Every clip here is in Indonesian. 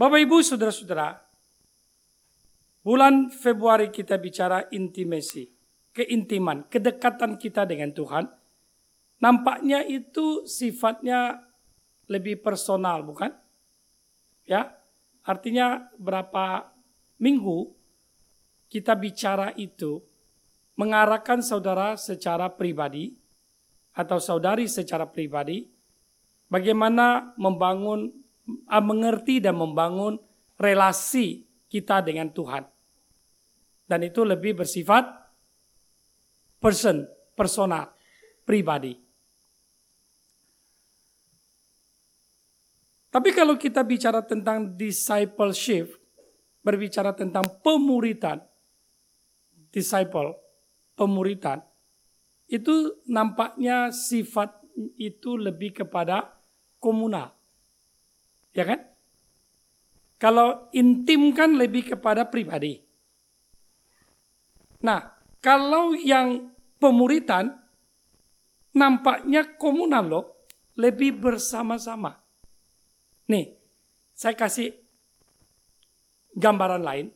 Bapak Ibu, saudara-saudara, bulan Februari kita bicara intimasi, keintiman, kedekatan kita dengan Tuhan. Nampaknya itu sifatnya lebih personal, bukan? Ya, artinya berapa minggu kita bicara itu mengarahkan saudara secara pribadi atau saudari secara pribadi bagaimana membangun mengerti dan membangun relasi kita dengan Tuhan. Dan itu lebih bersifat person, personal, pribadi. Tapi kalau kita bicara tentang discipleship, berbicara tentang pemuritan, disciple, pemuritan, itu nampaknya sifat itu lebih kepada komunal. Ya kan? Kalau intim kan lebih kepada pribadi. Nah, kalau yang pemuritan nampaknya komunal loh, lebih bersama-sama. Nih, saya kasih gambaran lain.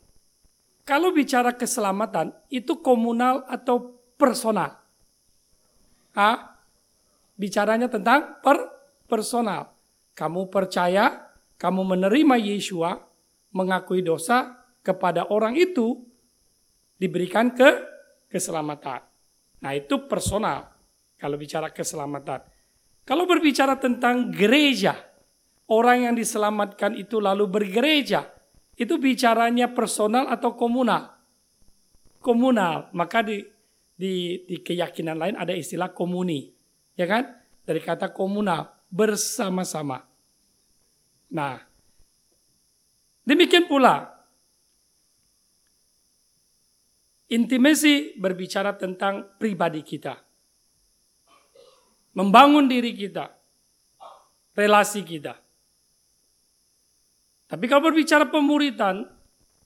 Kalau bicara keselamatan, itu komunal atau personal? Ah, bicaranya tentang per personal. Kamu percaya, kamu menerima Yesua, mengakui dosa kepada orang itu, diberikan ke keselamatan. Nah itu personal, kalau bicara keselamatan. Kalau berbicara tentang gereja, orang yang diselamatkan itu lalu bergereja, itu bicaranya personal atau komunal? Komunal, maka di, di, di keyakinan lain ada istilah komuni, ya kan? Dari kata komunal, bersama-sama. Nah, demikian pula intimasi berbicara tentang pribadi kita. Membangun diri kita, relasi kita. Tapi kalau berbicara pemuritan,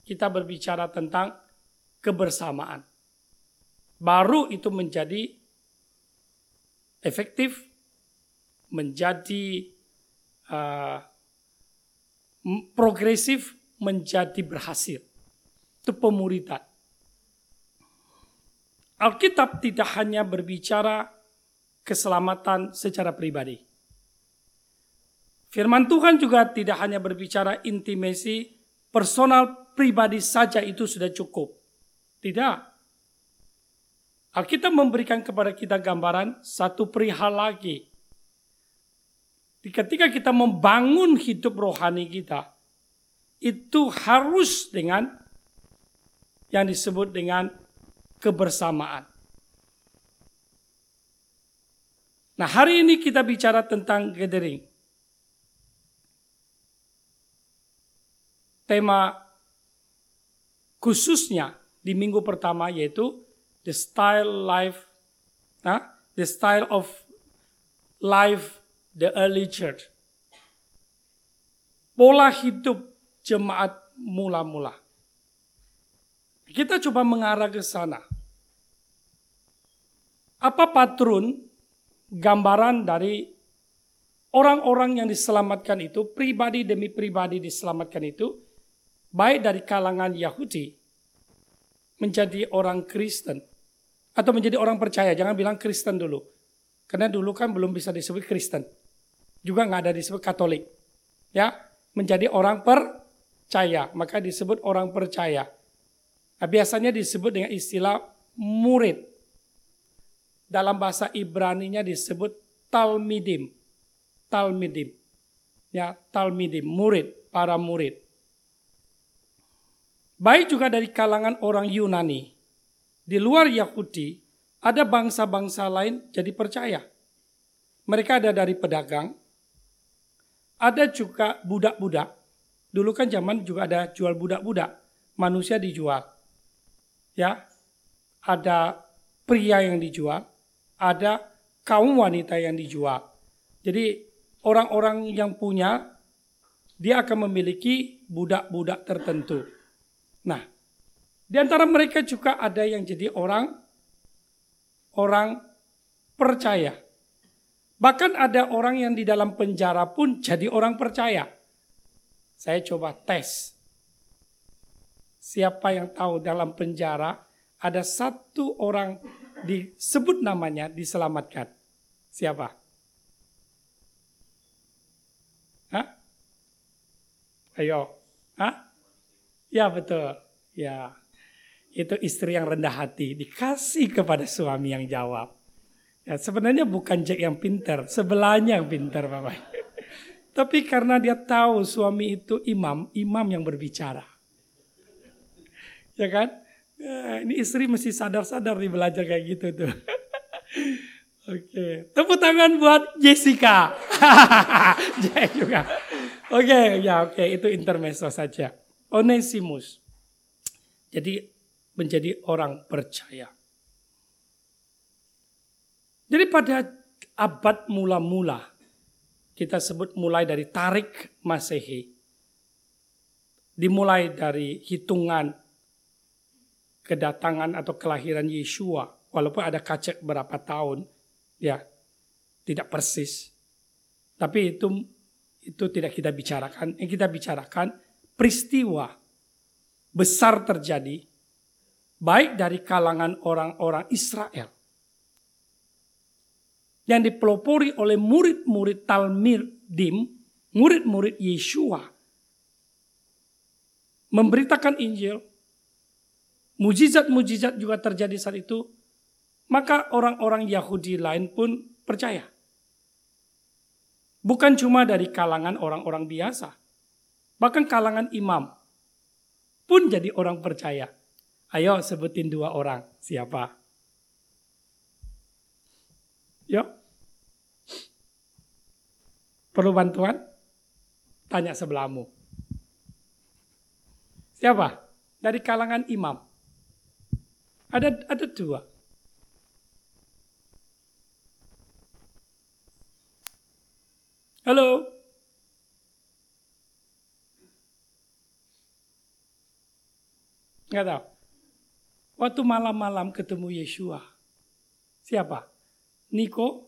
kita berbicara tentang kebersamaan. Baru itu menjadi efektif menjadi uh, progresif menjadi berhasil. Itu pemuritan. Alkitab tidak hanya berbicara keselamatan secara pribadi. Firman Tuhan juga tidak hanya berbicara intimasi personal pribadi saja itu sudah cukup. Tidak. Alkitab memberikan kepada kita gambaran satu perihal lagi ketika kita membangun hidup rohani kita, itu harus dengan yang disebut dengan kebersamaan. Nah, hari ini kita bicara tentang gathering. Tema khususnya di minggu pertama yaitu the style life, nah, the style of life the early church. Pola hidup jemaat mula-mula. Kita coba mengarah ke sana. Apa patron gambaran dari orang-orang yang diselamatkan itu, pribadi demi pribadi diselamatkan itu, baik dari kalangan Yahudi menjadi orang Kristen atau menjadi orang percaya. Jangan bilang Kristen dulu. Karena dulu kan belum bisa disebut Kristen juga nggak ada disebut Katolik. Ya, menjadi orang percaya, maka disebut orang percaya. Nah, biasanya disebut dengan istilah murid. Dalam bahasa Ibrani-nya disebut talmidim. Talmidim. Ya, talmidim, murid, para murid. Baik juga dari kalangan orang Yunani. Di luar Yahudi, ada bangsa-bangsa lain jadi percaya. Mereka ada dari pedagang, ada juga budak-budak. Dulu kan zaman juga ada jual budak-budak. Manusia dijual. Ya. Ada pria yang dijual, ada kaum wanita yang dijual. Jadi orang-orang yang punya dia akan memiliki budak-budak tertentu. Nah, di antara mereka juga ada yang jadi orang orang percaya. Bahkan ada orang yang di dalam penjara pun jadi orang percaya. Saya coba tes. Siapa yang tahu dalam penjara ada satu orang disebut namanya diselamatkan. Siapa? Hah? Ayo. Hah? Ya betul. Ya. Itu istri yang rendah hati dikasih kepada suami yang jawab. Ya, sebenarnya bukan Jack yang pintar, sebelahnya yang pintar Bapak. Tapi karena dia tahu suami itu imam, imam yang berbicara. Ya kan? Ya, ini istri mesti sadar-sadar nih belajar kayak gitu tuh. Oke, tepuk tangan buat Jessica. Jack juga. Oke, ya oke, itu intermezzo saja. Onesimus. Jadi menjadi orang percaya. Jadi pada abad mula-mula, kita sebut mulai dari tarik masehi, dimulai dari hitungan kedatangan atau kelahiran Yesua, walaupun ada kacek berapa tahun, ya tidak persis. Tapi itu itu tidak kita bicarakan. Yang kita bicarakan peristiwa besar terjadi baik dari kalangan orang-orang Israel yang dipelopori oleh murid-murid Talmidim, murid-murid Yeshua, memberitakan Injil, mujizat-mujizat juga terjadi saat itu, maka orang-orang Yahudi lain pun percaya. Bukan cuma dari kalangan orang-orang biasa, bahkan kalangan imam pun jadi orang percaya. Ayo sebutin dua orang, siapa? Yuk. Perlu bantuan? Tanya sebelahmu. Siapa? Dari kalangan imam. Ada ada dua. Halo. Enggak tahu. Waktu malam-malam ketemu Yeshua. Siapa? Niko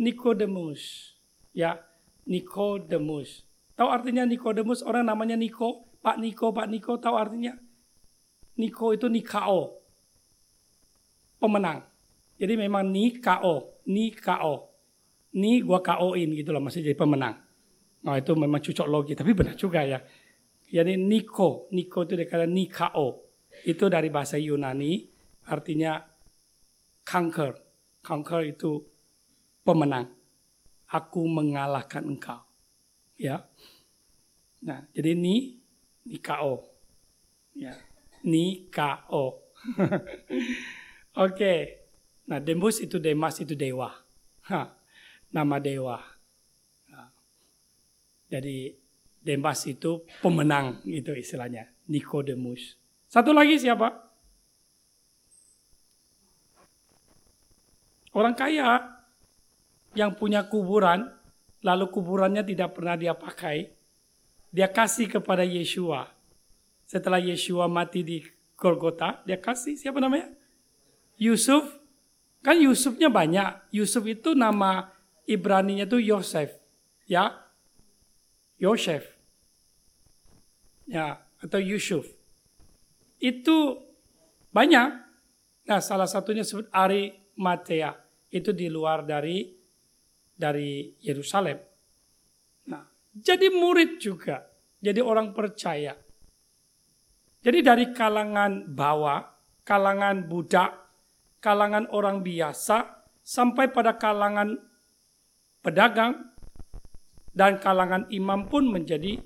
Nikodemus. Ya, Nikodemus. Tahu artinya Nikodemus? Orang namanya Niko, Pak Niko, Pak Niko, tahu artinya? Niko itu Nikao. Pemenang. Jadi memang Nikao, Nikao. Ni gua KO-in gitu loh, masih jadi pemenang. Nah itu memang cocok logi, tapi benar juga ya. Jadi Niko, Niko itu dikatakan Nikao. Itu dari bahasa Yunani, artinya conquer. Conquer itu pemenang aku mengalahkan engkau. Ya. Nah, jadi ni nikao. Ya. Nikao. Oke. Nah, Demus itu Demas itu dewa. Ha, nama dewa. Jadi Demas itu pemenang itu istilahnya. Nikodemus. Satu lagi siapa? Orang kaya yang punya kuburan, lalu kuburannya tidak pernah dia pakai, dia kasih kepada Yeshua. Setelah Yeshua mati di Golgota, dia kasih siapa namanya? Yusuf. Kan Yusufnya banyak. Yusuf itu nama Ibraninya itu Yosef. Ya. Yosef. Ya, atau Yusuf. Itu banyak. Nah, salah satunya sebut Ari Matea. Itu di luar dari dari Yerusalem. Nah, jadi murid juga, jadi orang percaya. Jadi dari kalangan bawah, kalangan budak, kalangan orang biasa, sampai pada kalangan pedagang, dan kalangan imam pun menjadi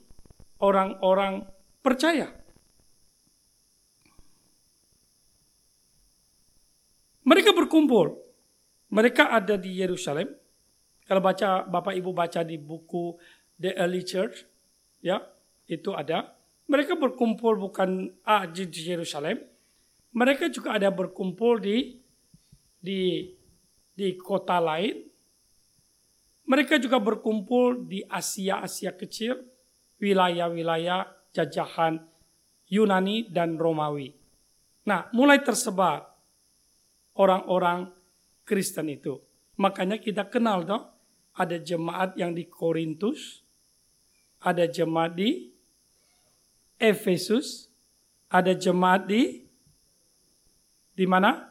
orang-orang percaya. Mereka berkumpul. Mereka ada di Yerusalem. Kalau baca Bapak Ibu baca di buku The Early Church, ya, itu ada. Mereka berkumpul bukan ah, di Yerusalem. Mereka juga ada berkumpul di di di kota lain. Mereka juga berkumpul di Asia-Asia kecil, wilayah-wilayah jajahan Yunani dan Romawi. Nah, mulai tersebar orang-orang Kristen itu. Makanya kita kenal dong ada jemaat yang di Korintus, ada jemaat di Efesus, ada jemaat di di mana?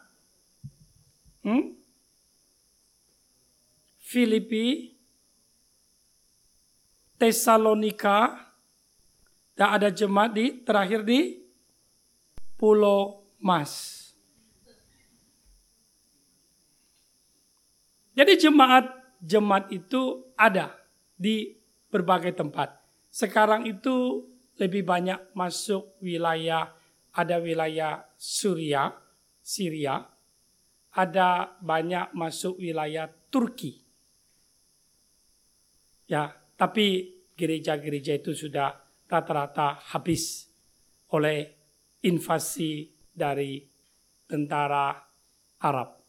Hmm? Filipi, Tesalonika, dan ada jemaat di terakhir di Pulau Mas. Jadi jemaat jemaat itu ada di berbagai tempat. Sekarang itu lebih banyak masuk wilayah ada wilayah Suria, Syria, ada banyak masuk wilayah Turki. Ya, tapi gereja-gereja itu sudah rata-rata habis oleh invasi dari tentara Arab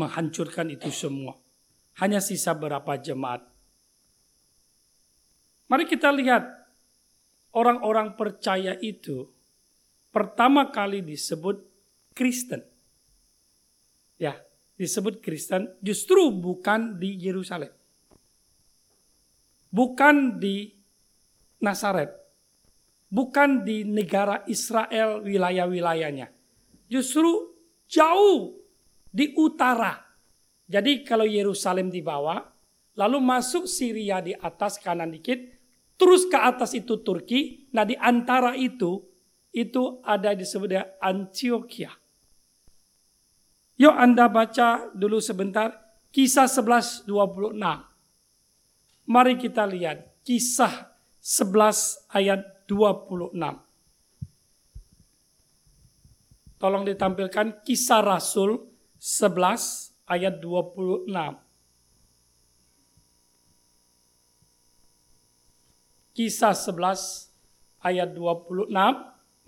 menghancurkan itu semua. Hanya sisa berapa jemaat. Mari kita lihat orang-orang percaya itu pertama kali disebut Kristen. Ya, disebut Kristen justru bukan di Yerusalem. Bukan di Nazaret. Bukan di negara Israel wilayah-wilayahnya. Justru jauh di utara. Jadi kalau Yerusalem di bawah, lalu masuk Syria di atas kanan dikit, terus ke atas itu Turki. Nah di antara itu, itu ada disebut Antioquia. Yuk Anda baca dulu sebentar kisah 11.26. Mari kita lihat kisah 11 ayat 26. Tolong ditampilkan kisah Rasul 11 ayat 26. Kisah 11 ayat 26.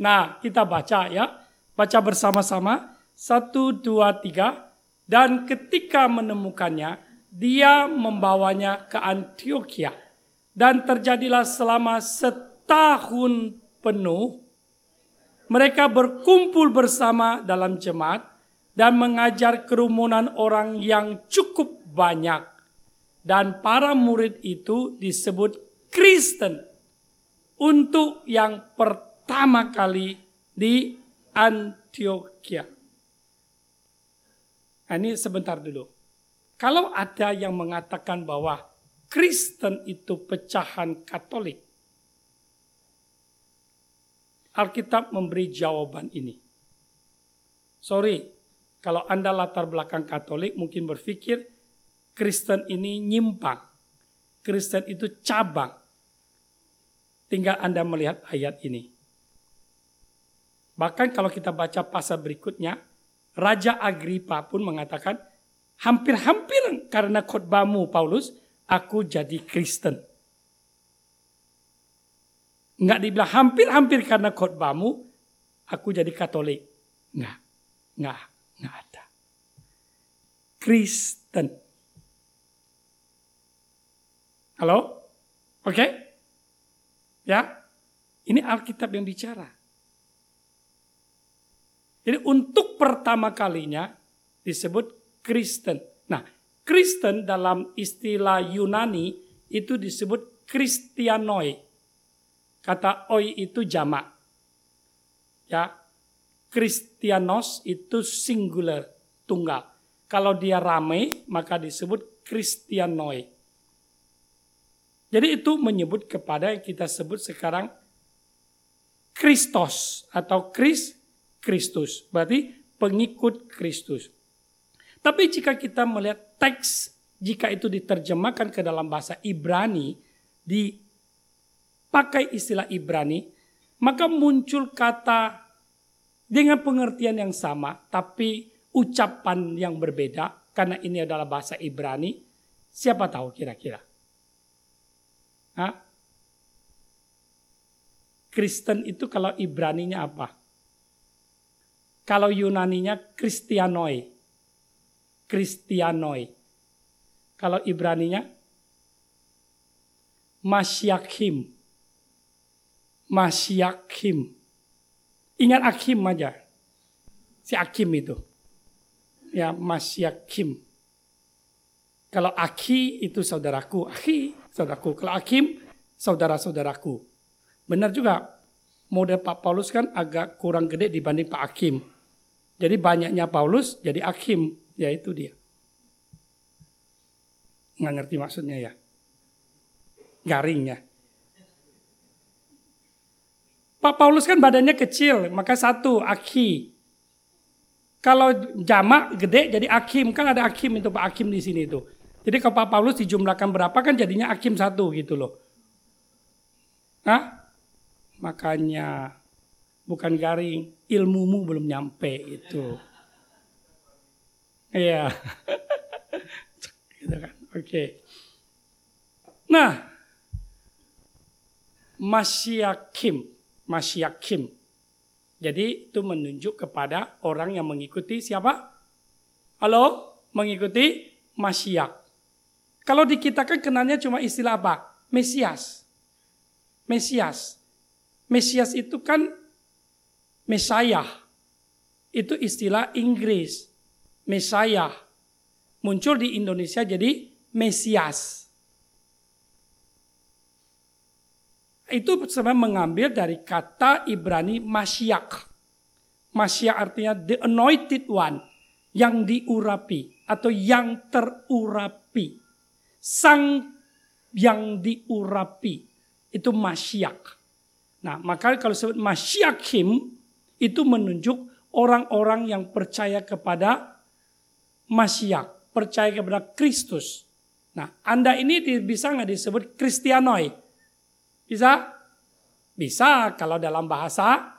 Nah, kita baca ya. Baca bersama-sama. Satu, dua, tiga. Dan ketika menemukannya, dia membawanya ke Antioquia. Dan terjadilah selama setahun penuh. Mereka berkumpul bersama dalam jemaat dan mengajar kerumunan orang yang cukup banyak. Dan para murid itu disebut Kristen untuk yang pertama kali di Antioquia. Nah, ini sebentar dulu. Kalau ada yang mengatakan bahwa Kristen itu pecahan Katolik, Alkitab memberi jawaban ini. Sorry, kalau Anda latar belakang Katolik mungkin berpikir Kristen ini nyimpang. Kristen itu cabang. Tinggal Anda melihat ayat ini. Bahkan kalau kita baca pasal berikutnya, Raja Agripa pun mengatakan, hampir-hampir karena khotbahmu Paulus, aku jadi Kristen. Enggak dibilang hampir-hampir karena khotbahmu, aku jadi Katolik. Enggak, enggak. Nggak ada. Kristen. Halo? Oke? Okay? Ya? Ini Alkitab yang bicara. Jadi untuk pertama kalinya disebut Kristen. Nah, Kristen dalam istilah Yunani itu disebut Kristianoi. Kata oi itu jamak. Ya, Kristianos itu singular, tunggal. Kalau dia ramai, maka disebut Kristianoi. Jadi itu menyebut kepada yang kita sebut sekarang Kristos atau Kris Kristus. Berarti pengikut Kristus. Tapi jika kita melihat teks, jika itu diterjemahkan ke dalam bahasa Ibrani, dipakai istilah Ibrani, maka muncul kata dengan pengertian yang sama, tapi ucapan yang berbeda, karena ini adalah bahasa Ibrani, siapa tahu kira-kira? Kristen itu kalau Ibraninya apa? Kalau Yunaninya Kristianoi. Kristianoi. Kalau Ibraninya Masyakhim. Masyakhim. Ingat Akim aja. Si Akim itu. Ya, Mas Yakim. Kalau Aki itu saudaraku, Aki saudaraku. Kalau Akim, saudara-saudaraku. Benar juga. Model Pak Paulus kan agak kurang gede dibanding Pak Hakim. Jadi banyaknya Paulus jadi Hakim. Ya itu dia. Nggak ngerti maksudnya ya. Garingnya. Pak Paulus kan badannya kecil, maka satu, Aki. Kalau jamak gede jadi Akim, kan ada Akim itu Pak Akim di sini itu. Jadi kalau Pak Paulus dijumlahkan berapa kan jadinya Akim satu gitu loh. Hah? Makanya bukan garing, ilmumu belum nyampe itu. Iya. gitu kan. Oke. Okay. Nah, masyakim, masyakim. Jadi itu menunjuk kepada orang yang mengikuti siapa? Halo? Mengikuti masyak. Kalau di kita kan kenalnya cuma istilah apa? Mesias. Mesias. Mesias itu kan Mesayah. Itu istilah Inggris. Mesayah. Muncul di Indonesia jadi Mesias. Itu sebenarnya mengambil dari kata Ibrani Masyak. Masyak artinya the anointed one. Yang diurapi atau yang terurapi. Sang yang diurapi. Itu Masyak. Nah, maka kalau sebut masyakim itu menunjuk orang-orang yang percaya kepada masyak, percaya kepada Kristus. Nah, Anda ini bisa nggak disebut Kristianoi? Bisa? Bisa kalau dalam bahasa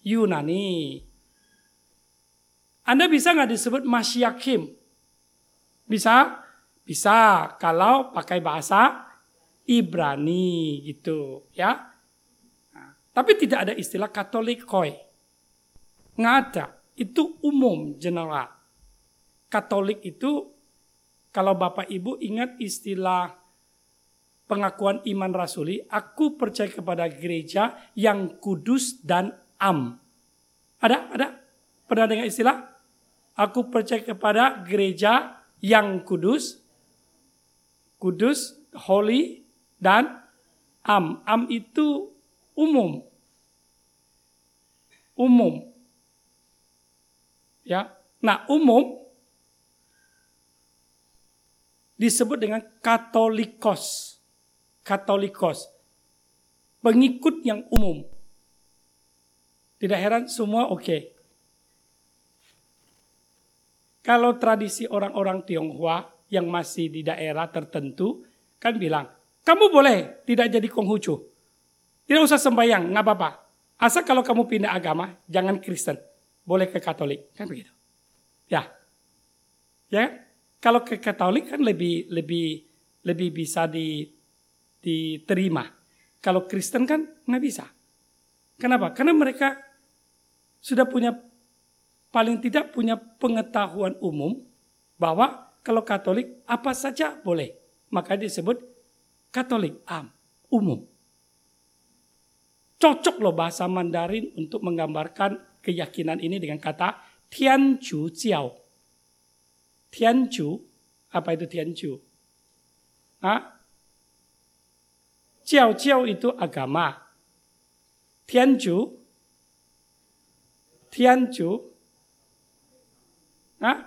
Yunani. Anda bisa nggak disebut masyakim? Bisa? Bisa kalau pakai bahasa Ibrani gitu ya. Tapi tidak ada istilah Katolik koi. Nggak ada. Itu umum, general. Katolik itu, kalau Bapak Ibu ingat istilah pengakuan iman rasuli, aku percaya kepada gereja yang kudus dan am. Ada? Ada? Pernah dengar istilah? Aku percaya kepada gereja yang kudus, kudus, holy, dan am. Am itu umum. Umum. Ya. Nah, umum disebut dengan katolikos. Katolikos. Pengikut yang umum. Tidak heran semua oke. Okay. Kalau tradisi orang-orang Tionghoa yang masih di daerah tertentu kan bilang, kamu boleh tidak jadi Konghucu. Tidak usah sembahyang, nggak apa-apa. Asal kalau kamu pindah agama, jangan Kristen. Boleh ke Katolik. Kan begitu. Ya. Ya Kalau ke Katolik kan lebih lebih lebih bisa di, diterima. Kalau Kristen kan nggak bisa. Kenapa? Karena mereka sudah punya paling tidak punya pengetahuan umum bahwa kalau Katolik apa saja boleh. Maka disebut Katolik am, umum. Cocok loh bahasa Mandarin untuk menggambarkan keyakinan ini dengan kata Tianju Jiao. Tianju, apa itu Tianju? Ah? Jiao Jiao itu agama. Tianju, Tianju, ah?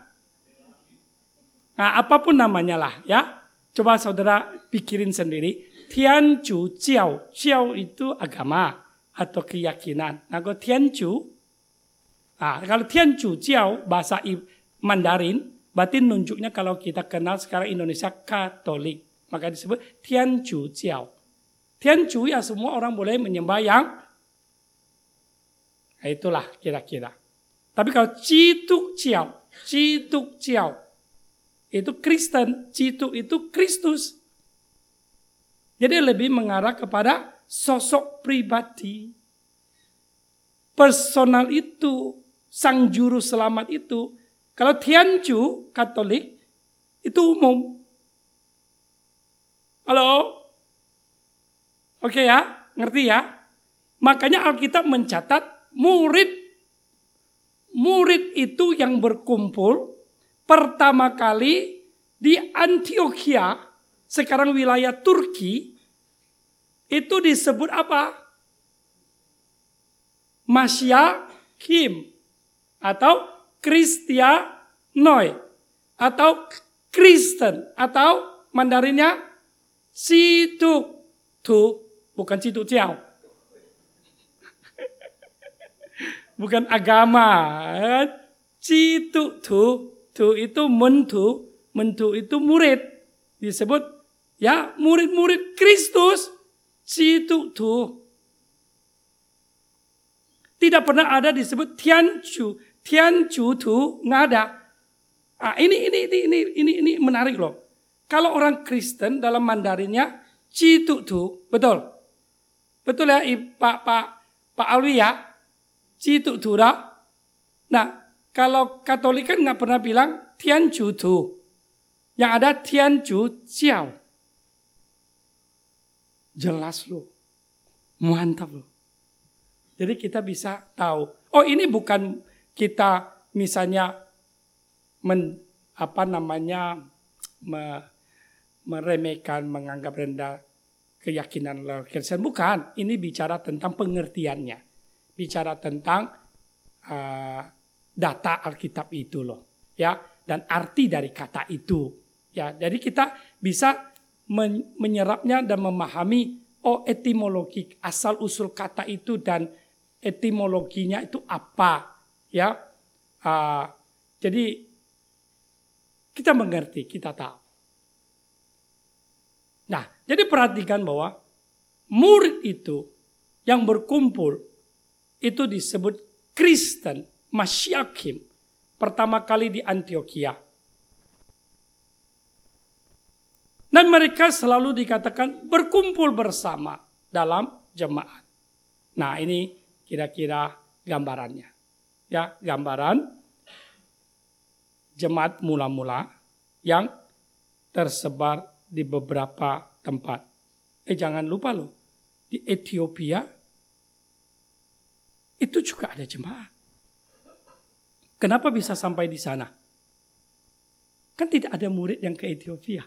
Nah, apa pun namanya lah ya. Coba saudara pikirin sendiri. Tianju Jiao. Jiao itu agama atau keyakinan. Nah, kalau Tianju, nah, kalau Tianju Jiao bahasa Mandarin, berarti nunjuknya kalau kita kenal sekarang Indonesia Katolik. Maka disebut Tianju Jiao. Tianju ya semua orang boleh menyembah yang nah, itulah kira-kira. Tapi kalau Cituk Jiao, Cituk Jiao, itu Kristen, Cituk itu Kristus. Jadi lebih mengarah kepada sosok pribadi. Personal itu, sang juru selamat itu. Kalau Tianju, Katolik, itu umum. Halo? Oke ya, ngerti ya? Makanya Alkitab mencatat murid murid itu yang berkumpul pertama kali di Antioquia sekarang wilayah Turki, itu disebut apa? Masyakim atau Kristianoi atau Kristen atau Mandarinnya Situ Tu bukan Situ Ciao bukan agama Situ Tu Tu itu mentu mentu itu murid disebut ya murid-murid Kristus Situ Tu tidak pernah ada disebut Tianju. Tianju tu nggak ada. Ah, ini, ini, ini, ini, ini, ini menarik loh. Kalau orang Kristen dalam Mandarinnya Citu tu, betul. Betul ya Pak Pak Pak Alwi ya? Citu tu dah. Nah, kalau Katolik kan nggak pernah bilang Tianju tu. Yang ada Tianju Xiao. Jelas loh. Mantap loh. Jadi kita bisa tahu, oh ini bukan kita misalnya men, apa namanya me, meremehkan, menganggap rendah keyakinan Kristen. Bukan, ini bicara tentang pengertiannya. Bicara tentang uh, data Alkitab itu loh. Ya, dan arti dari kata itu. Ya, jadi kita bisa menyerapnya dan memahami oh etimologi asal usul kata itu dan etimologinya itu apa ya uh, jadi kita mengerti kita tahu jadi perhatikan bahwa murid itu yang berkumpul itu disebut Kristen Masyakim. Pertama kali di Antioquia. Dan mereka selalu dikatakan berkumpul bersama dalam jemaat. Nah ini kira-kira gambarannya. Ya, gambaran jemaat mula-mula yang tersebar di beberapa tempat. Eh jangan lupa loh, di Ethiopia itu juga ada jemaat. Kenapa bisa sampai di sana? Kan tidak ada murid yang ke Ethiopia.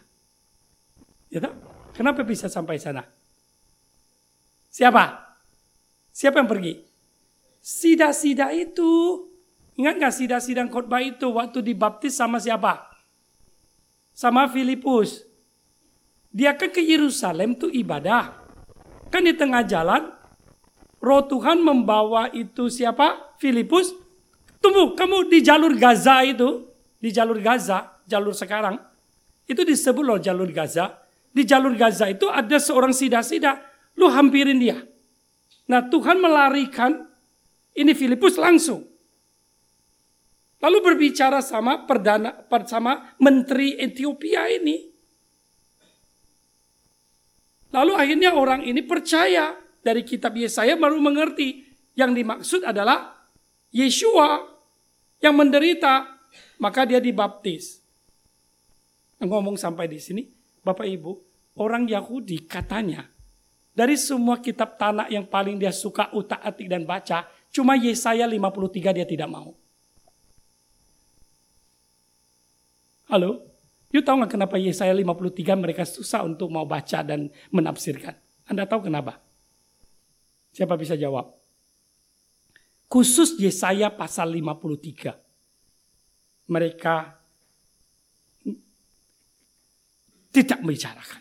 Ya tak? Kenapa bisa sampai sana? Siapa? Siapa yang pergi? Sida-sida itu, ingat gak sida-sidang khotbah itu waktu dibaptis sama siapa? Sama Filipus. Dia kan ke Yerusalem tuh ibadah. Kan di tengah jalan, roh Tuhan membawa itu siapa? Filipus. Tunggu, kamu di jalur Gaza itu, di jalur Gaza, jalur sekarang, itu disebut loh jalur Gaza. Di jalur Gaza itu ada seorang sida-sida, lu hampirin dia. Nah Tuhan melarikan ini Filipus langsung. Lalu berbicara sama perdana sama menteri Ethiopia ini. Lalu akhirnya orang ini percaya dari kitab Yesaya baru mengerti yang dimaksud adalah Yeshua yang menderita maka dia dibaptis. Ngomong sampai di sini, Bapak Ibu, orang Yahudi katanya dari semua kitab tanah yang paling dia suka utak-atik dan baca, Cuma Yesaya 53 dia tidak mau. Halo? You tahu nggak kenapa Yesaya 53 mereka susah untuk mau baca dan menafsirkan? Anda tahu kenapa? Siapa bisa jawab? Khusus Yesaya pasal 53. Mereka tidak membicarakan.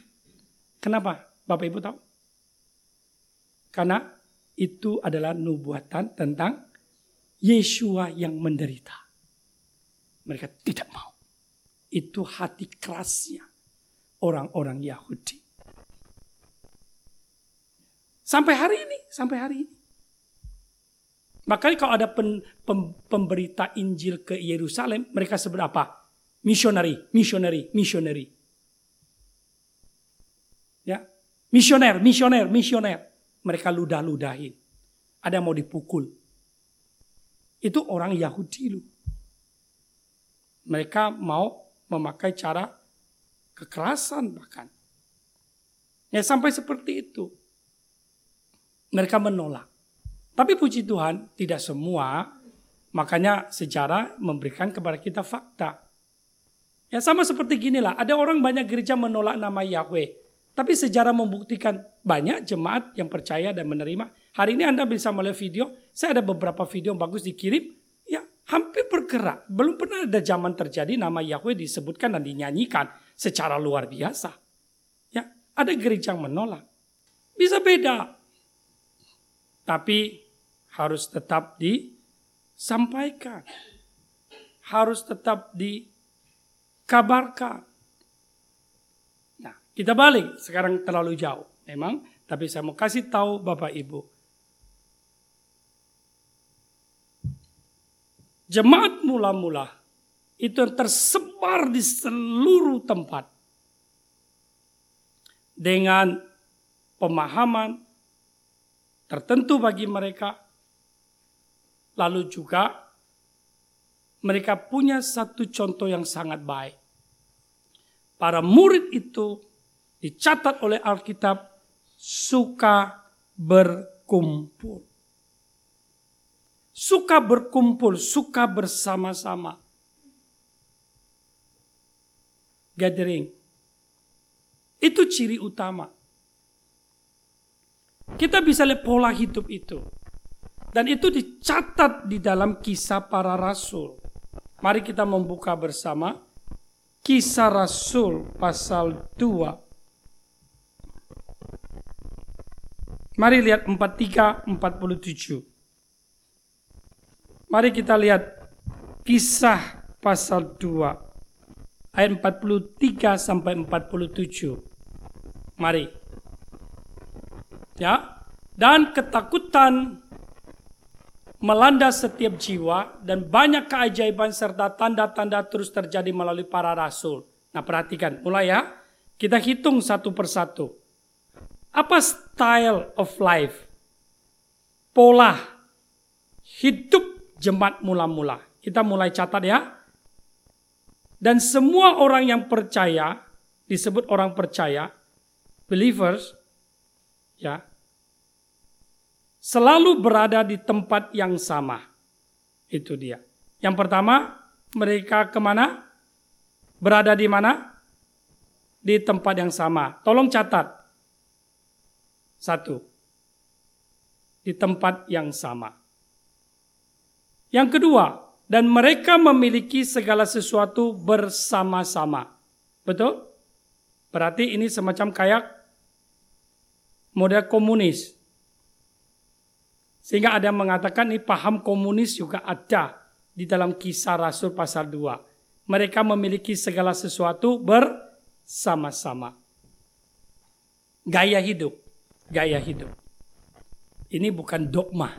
Kenapa? Bapak Ibu tahu? Karena itu adalah nubuatan tentang Yesua yang menderita. Mereka tidak mau. Itu hati kerasnya orang-orang Yahudi. Sampai hari ini, sampai hari ini. Makanya kalau ada pen, pem, pemberita Injil ke Yerusalem, mereka sebut apa? Missionary, missionary, missionary. Ya, misioner, misioner, misioner mereka ludah-ludahin. Ada yang mau dipukul. Itu orang Yahudi lu. Mereka mau memakai cara kekerasan bahkan. Ya sampai seperti itu. Mereka menolak. Tapi puji Tuhan tidak semua. Makanya sejarah memberikan kepada kita fakta. Ya sama seperti ginilah. Ada orang banyak gereja menolak nama Yahweh. Tapi sejarah membuktikan banyak jemaat yang percaya dan menerima. Hari ini Anda bisa melihat video, saya ada beberapa video yang bagus dikirim, hampir bergerak. Belum pernah ada zaman terjadi nama Yahweh disebutkan dan dinyanyikan secara luar biasa. Ya, ada gereja yang menolak. Bisa beda. Tapi harus tetap disampaikan. Harus tetap dikabarkan. Kita balik sekarang terlalu jauh. Memang, tapi saya mau kasih tahu Bapak Ibu. Jemaat mula-mula itu tersebar di seluruh tempat. Dengan pemahaman tertentu bagi mereka. Lalu juga mereka punya satu contoh yang sangat baik. Para murid itu dicatat oleh Alkitab suka berkumpul. Suka berkumpul, suka bersama-sama. Gathering. Itu ciri utama. Kita bisa lihat pola hidup itu. Dan itu dicatat di dalam kisah para rasul. Mari kita membuka bersama Kisah Rasul pasal 2 Mari lihat 43 47. Mari kita lihat kisah pasal 2 ayat 43 sampai 47. Mari. Ya. Dan ketakutan melanda setiap jiwa dan banyak keajaiban serta tanda-tanda terus terjadi melalui para rasul. Nah perhatikan, mulai ya. Kita hitung satu persatu. Apa style of life? Pola hidup jemaat mula-mula. Kita mulai catat ya. Dan semua orang yang percaya, disebut orang percaya, believers, ya, selalu berada di tempat yang sama. Itu dia. Yang pertama, mereka ke mana? Berada di mana? Di tempat yang sama. Tolong catat. Satu, di tempat yang sama. Yang kedua, dan mereka memiliki segala sesuatu bersama-sama. Betul? Berarti ini semacam kayak model komunis. Sehingga ada yang mengatakan ini paham komunis juga ada di dalam kisah Rasul pasal 2. Mereka memiliki segala sesuatu bersama-sama. Gaya hidup gaya hidup. Ini bukan dogma.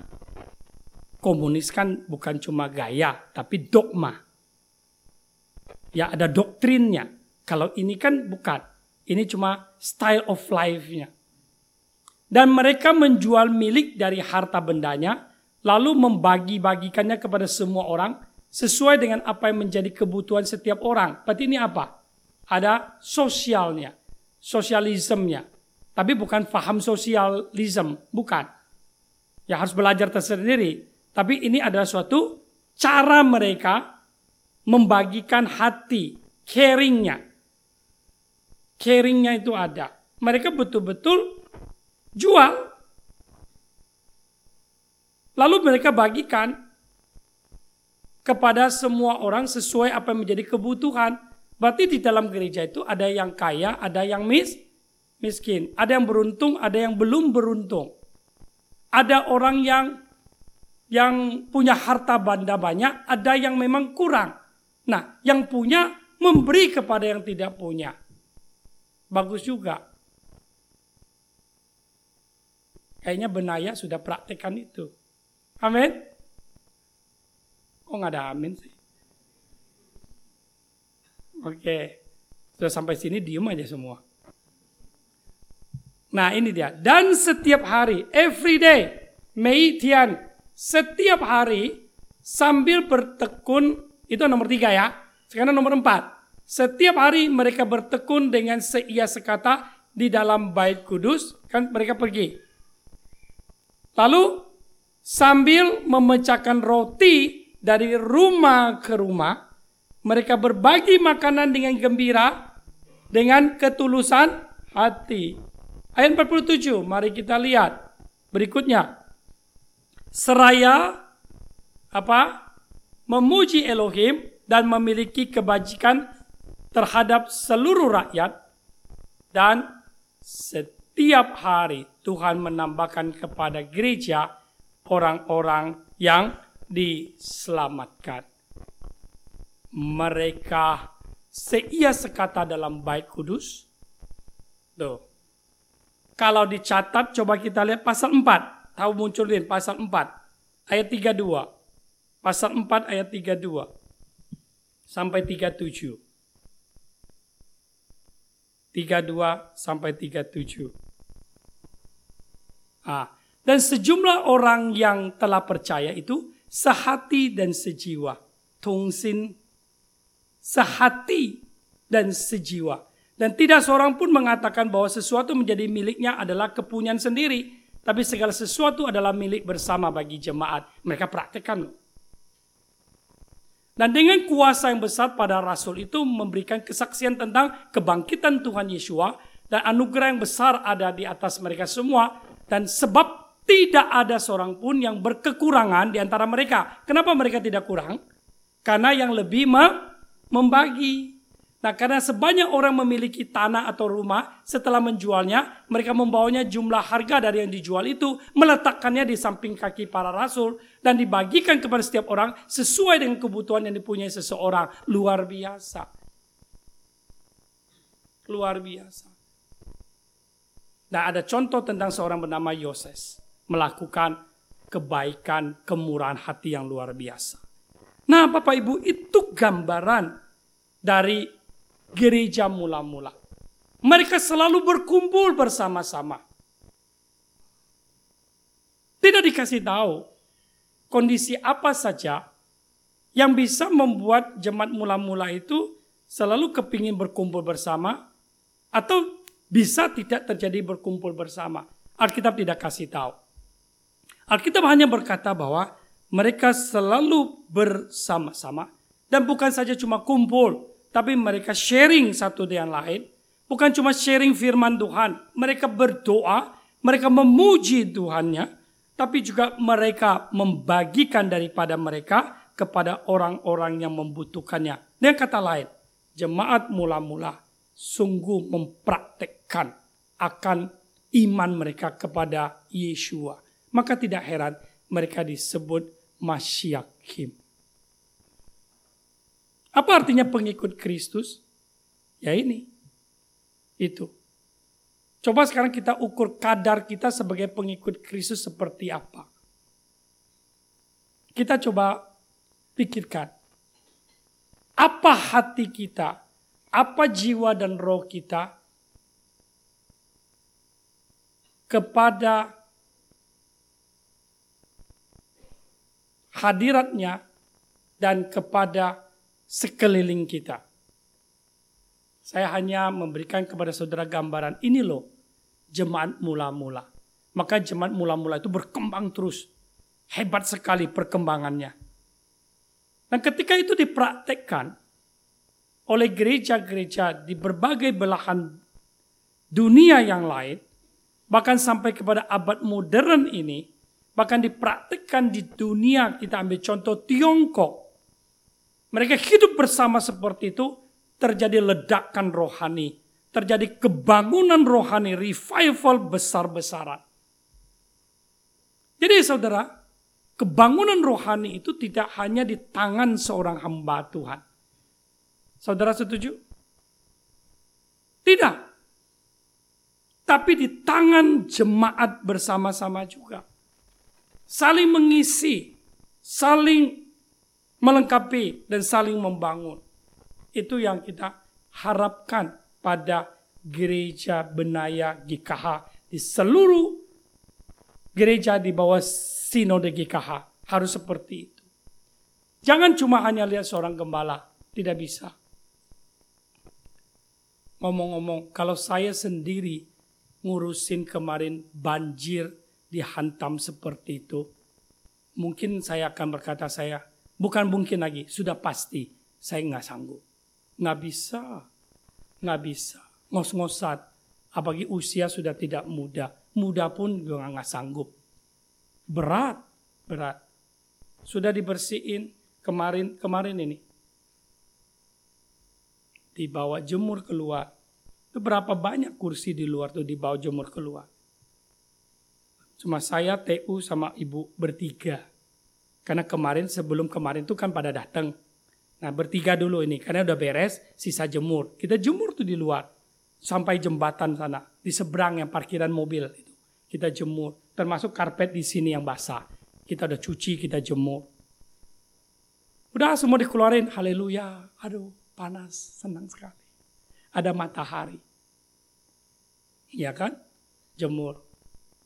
Komunis kan bukan cuma gaya, tapi dogma. Ya ada doktrinnya. Kalau ini kan bukan. Ini cuma style of life-nya. Dan mereka menjual milik dari harta bendanya, lalu membagi-bagikannya kepada semua orang, sesuai dengan apa yang menjadi kebutuhan setiap orang. Berarti ini apa? Ada sosialnya, sosialismenya. Tapi bukan faham sosialisme, bukan. Ya harus belajar tersendiri. Tapi ini adalah suatu cara mereka membagikan hati, caringnya. Caringnya itu ada. Mereka betul-betul jual. Lalu mereka bagikan kepada semua orang sesuai apa yang menjadi kebutuhan. Berarti di dalam gereja itu ada yang kaya, ada yang mis, miskin. Ada yang beruntung, ada yang belum beruntung. Ada orang yang yang punya harta benda banyak, ada yang memang kurang. Nah, yang punya memberi kepada yang tidak punya. Bagus juga. Kayaknya Benaya sudah praktekkan itu. Amin. Kok nggak ada amin sih? Oke. Sudah sampai sini diem aja semua. Nah ini dia. Dan setiap hari, every day, Mei Tian, setiap hari sambil bertekun, itu nomor tiga ya. Sekarang nomor empat. Setiap hari mereka bertekun dengan seia sekata di dalam bait kudus, kan mereka pergi. Lalu sambil memecahkan roti dari rumah ke rumah, mereka berbagi makanan dengan gembira, dengan ketulusan hati. Ayat 47, mari kita lihat berikutnya. Seraya apa? Memuji Elohim dan memiliki kebajikan terhadap seluruh rakyat dan setiap hari Tuhan menambahkan kepada gereja orang-orang yang diselamatkan. Mereka seia sekata dalam bait kudus. Tuh. Kalau dicatat coba kita lihat pasal 4. Tahu munculin pasal 4 ayat 32. Pasal 4 ayat 32 sampai 37. 32 sampai 37. Ah, dan sejumlah orang yang telah percaya itu sehati dan sejiwa. Tungsin sehati dan sejiwa. Dan tidak seorang pun mengatakan bahwa sesuatu menjadi miliknya adalah kepunyaan sendiri. Tapi segala sesuatu adalah milik bersama bagi jemaat. Mereka praktekkan dan dengan kuasa yang besar pada rasul itu memberikan kesaksian tentang kebangkitan Tuhan Yesua dan anugerah yang besar ada di atas mereka semua dan sebab tidak ada seorang pun yang berkekurangan di antara mereka. Kenapa mereka tidak kurang? Karena yang lebih membagi. Nah, karena sebanyak orang memiliki tanah atau rumah, setelah menjualnya, mereka membawanya jumlah harga dari yang dijual itu, meletakkannya di samping kaki para rasul, dan dibagikan kepada setiap orang sesuai dengan kebutuhan yang dipunyai seseorang. Luar biasa. Luar biasa. Nah, ada contoh tentang seorang bernama Yoses melakukan kebaikan, kemurahan hati yang luar biasa. Nah, Bapak Ibu, itu gambaran dari gereja mula-mula. Mereka selalu berkumpul bersama-sama. Tidak dikasih tahu kondisi apa saja yang bisa membuat jemaat mula-mula itu selalu kepingin berkumpul bersama atau bisa tidak terjadi berkumpul bersama. Alkitab tidak kasih tahu. Alkitab hanya berkata bahwa mereka selalu bersama-sama dan bukan saja cuma kumpul, tapi mereka sharing satu dengan lain. Bukan cuma sharing firman Tuhan. Mereka berdoa, mereka memuji Tuhannya, tapi juga mereka membagikan daripada mereka kepada orang-orang yang membutuhkannya. Dengan kata lain, jemaat mula-mula sungguh mempraktekkan akan iman mereka kepada Yesua. Maka tidak heran mereka disebut masyakim. Apa artinya pengikut Kristus? Ya ini. Itu. Coba sekarang kita ukur kadar kita sebagai pengikut Kristus seperti apa. Kita coba pikirkan. Apa hati kita? Apa jiwa dan roh kita kepada hadiratnya dan kepada sekeliling kita. Saya hanya memberikan kepada saudara gambaran ini loh jemaat mula-mula. Maka jemaat mula-mula itu berkembang terus. Hebat sekali perkembangannya. Dan ketika itu dipraktekkan oleh gereja-gereja di berbagai belahan dunia yang lain, bahkan sampai kepada abad modern ini, bahkan dipraktekkan di dunia, kita ambil contoh Tiongkok, mereka hidup bersama seperti itu, terjadi ledakan rohani, terjadi kebangunan rohani, revival besar-besaran. Jadi saudara, kebangunan rohani itu tidak hanya di tangan seorang hamba Tuhan. Saudara setuju? Tidak. Tapi di tangan jemaat bersama-sama juga. Saling mengisi, saling melengkapi dan saling membangun. Itu yang kita harapkan pada gereja Benaya GKH di seluruh gereja di bawah sinode GKH harus seperti itu. Jangan cuma hanya lihat seorang gembala, tidak bisa. Ngomong-ngomong, kalau saya sendiri ngurusin kemarin banjir dihantam seperti itu, mungkin saya akan berkata saya, Bukan mungkin lagi, sudah pasti saya nggak sanggup. Nggak bisa, nggak bisa. Ngos-ngosan, Apalagi usia sudah tidak muda. Muda pun juga nggak sanggup. Berat, berat. Sudah dibersihin kemarin kemarin ini. Dibawa jemur keluar. Itu berapa banyak kursi di luar tuh dibawa jemur keluar. Cuma saya, TU sama ibu bertiga. Karena kemarin sebelum kemarin tuh kan pada datang. Nah bertiga dulu ini karena udah beres sisa jemur. Kita jemur tuh di luar sampai jembatan sana di seberang yang parkiran mobil itu. Kita jemur termasuk karpet di sini yang basah. Kita udah cuci, kita jemur. Udah semua dikeluarin, haleluya. Aduh, panas, senang sekali. Ada matahari. Iya kan? Jemur.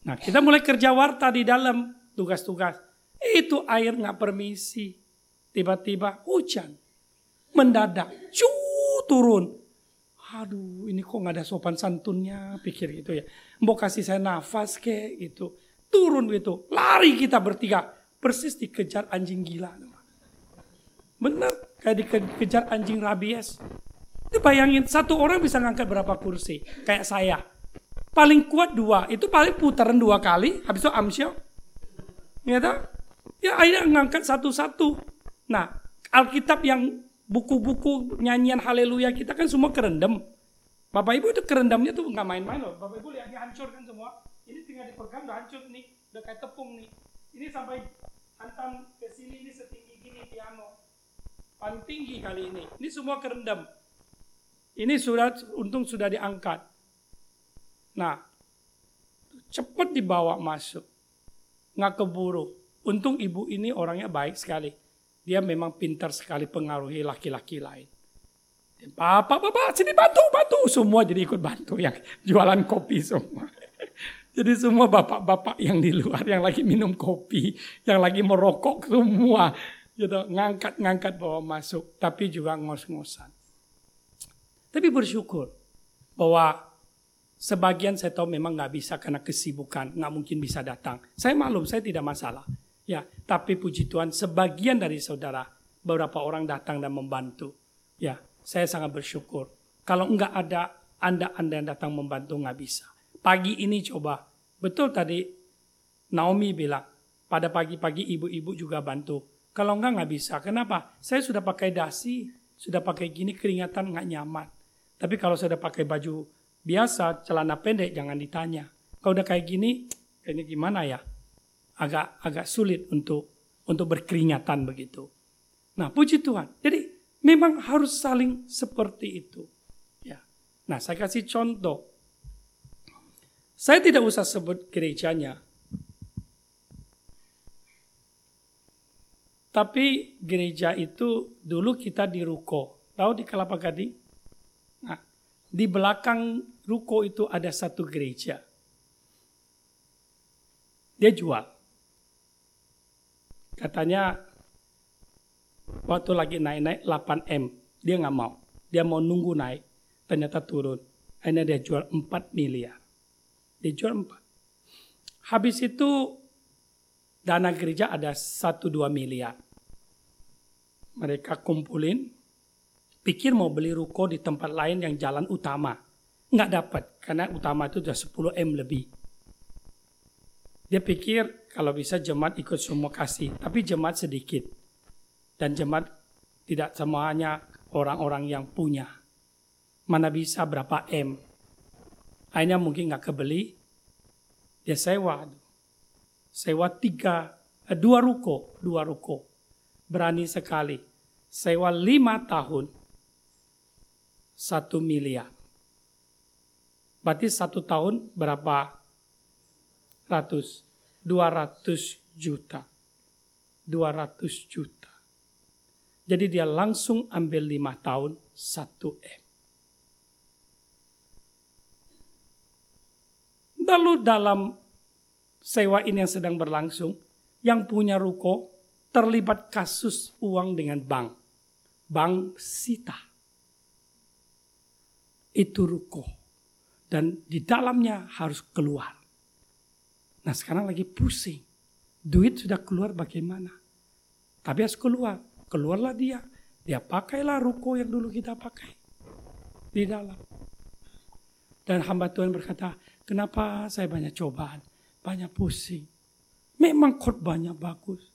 Nah kita mulai kerja warta di dalam tugas-tugas. Itu air nggak permisi. Tiba-tiba hujan. Mendadak. Cu turun. Aduh ini kok nggak ada sopan santunnya. Pikir gitu ya. Mau kasih saya nafas kayak gitu. Turun gitu. Lari kita bertiga. Persis dikejar anjing gila. Bener. Kayak dikejar anjing rabies. Itu bayangin satu orang bisa ngangkat berapa kursi. Kayak saya paling kuat dua itu paling putaran dua kali habis itu amsyok tak? Ya akhirnya ngangkat satu-satu. Nah Alkitab yang buku-buku nyanyian haleluya kita kan semua kerendam. Bapak Ibu itu kerendamnya tuh nggak main-main loh. Bapak Ibu lihat hancur kan semua. Ini tinggal dipegang udah hancur nih. Udah kayak tepung nih. Ini sampai hantam ke sini ini setinggi gini piano. Paling tinggi kali ini. Ini semua kerendam. Ini surat untung sudah diangkat. Nah, cepat dibawa masuk. Nggak keburu. Untung ibu ini orangnya baik sekali. Dia memang pintar sekali pengaruhi laki-laki lain. Bapak, bapak, sini bantu, bantu. Semua jadi ikut bantu yang jualan kopi semua. Jadi semua bapak-bapak yang di luar yang lagi minum kopi, yang lagi merokok semua, gitu ngangkat-ngangkat bawa masuk, tapi juga ngos-ngosan. Tapi bersyukur bahwa Sebagian saya tahu memang nggak bisa karena kesibukan, nggak mungkin bisa datang. Saya maklum, saya tidak masalah. Ya, tapi puji Tuhan, sebagian dari saudara, beberapa orang datang dan membantu. Ya, saya sangat bersyukur. Kalau nggak ada anda-anda yang datang membantu nggak bisa. Pagi ini coba, betul tadi Naomi bilang, pada pagi-pagi ibu-ibu juga bantu. Kalau enggak nggak bisa. Kenapa? Saya sudah pakai dasi, sudah pakai gini keringatan nggak nyaman. Tapi kalau sudah pakai baju biasa celana pendek jangan ditanya. Kalau udah kayak gini, kayaknya gimana ya? Agak agak sulit untuk untuk berkeringatan begitu. Nah, puji Tuhan. Jadi memang harus saling seperti itu. Ya. Nah, saya kasih contoh. Saya tidak usah sebut gerejanya. Tapi gereja itu dulu kita di ruko. Tahu di Kelapa Gading? Nah, di belakang ruko itu ada satu gereja. Dia jual. Katanya waktu lagi naik-naik 8M, dia nggak mau. Dia mau nunggu naik, ternyata turun. Akhirnya dia jual 4 miliar. Dia jual 4. Habis itu dana gereja ada 1-2 miliar. Mereka kumpulin, pikir mau beli ruko di tempat lain yang jalan utama. Nggak dapat, karena utama itu sudah 10 M lebih. Dia pikir kalau bisa jemaat ikut semua kasih, tapi jemaat sedikit. Dan jemaat tidak semuanya orang-orang yang punya. Mana bisa berapa M. Akhirnya mungkin nggak kebeli, dia sewa. Sewa tiga, eh, dua ruko, dua ruko. Berani sekali. Sewa lima tahun, satu miliar. Berarti satu tahun berapa ratus? Dua ratus juta. Dua ratus juta. Jadi dia langsung ambil lima tahun satu M. Lalu dalam sewa ini yang sedang berlangsung, yang punya ruko terlibat kasus uang dengan bank. Bank sita itu ruko. Dan di dalamnya harus keluar. Nah sekarang lagi pusing. Duit sudah keluar bagaimana? Tapi harus keluar. Keluarlah dia. Dia pakailah ruko yang dulu kita pakai. Di dalam. Dan hamba Tuhan berkata, kenapa saya banyak cobaan, banyak pusing. Memang khotbahnya bagus.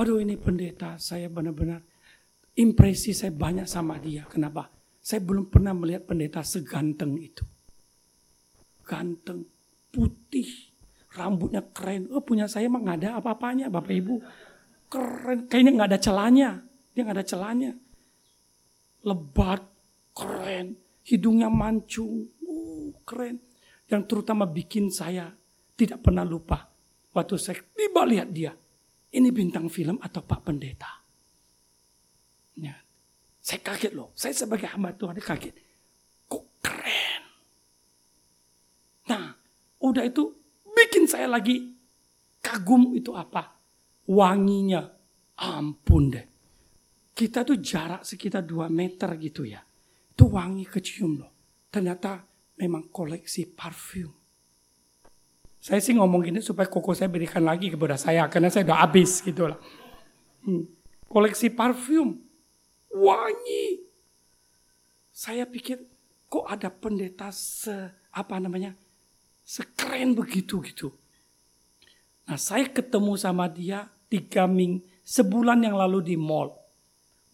Aduh ini pendeta, saya benar-benar impresi saya banyak sama dia. Kenapa? Saya belum pernah melihat pendeta seganteng itu. Ganteng, putih, rambutnya keren. Oh punya saya emang nggak ada apa-apanya Bapak Ibu. Keren, kayaknya nggak ada celahnya. Dia nggak ada celahnya. Lebat, keren, hidungnya mancung, uh, keren. Yang terutama bikin saya tidak pernah lupa. Waktu saya tiba lihat dia, ini bintang film atau Pak Pendeta? Ya. Saya kaget loh, saya sebagai hamba Tuhan kaget. Kok keren? Nah, udah itu bikin saya lagi kagum itu apa? Wanginya, ampun deh. Kita tuh jarak sekitar 2 meter gitu ya. Itu wangi kecium loh. Ternyata memang koleksi parfum. Saya sih ngomong gini supaya koko saya berikan lagi kepada saya karena saya udah habis gitu lah. Hmm. Koleksi parfum, wangi. Saya pikir kok ada pendeta se apa namanya sekeren begitu gitu. Nah saya ketemu sama dia tiga ming sebulan yang lalu di mall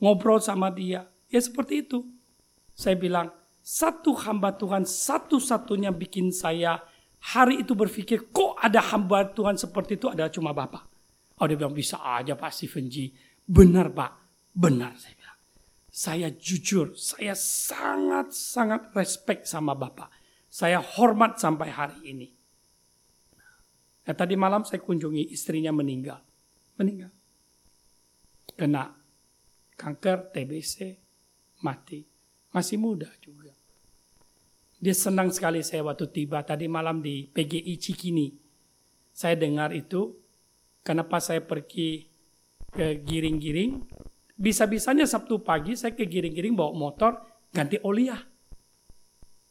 ngobrol sama dia ya seperti itu. Saya bilang satu hamba Tuhan satu-satunya bikin saya hari itu berpikir kok ada hamba Tuhan seperti itu adalah cuma Bapak. Oh dia bilang bisa aja Pak Stephen G. Benar Pak, benar saya bilang. Saya jujur, saya sangat-sangat respect sama Bapak. Saya hormat sampai hari ini. Nah, tadi malam saya kunjungi istrinya meninggal. Meninggal. Kena kanker, TBC, mati. Masih muda juga. Dia senang sekali saya waktu tiba tadi malam di PGI Cikini. Saya dengar itu, kenapa saya pergi ke giring-giring. Bisa-bisanya Sabtu pagi saya ke giring-giring bawa motor, ganti oli ya.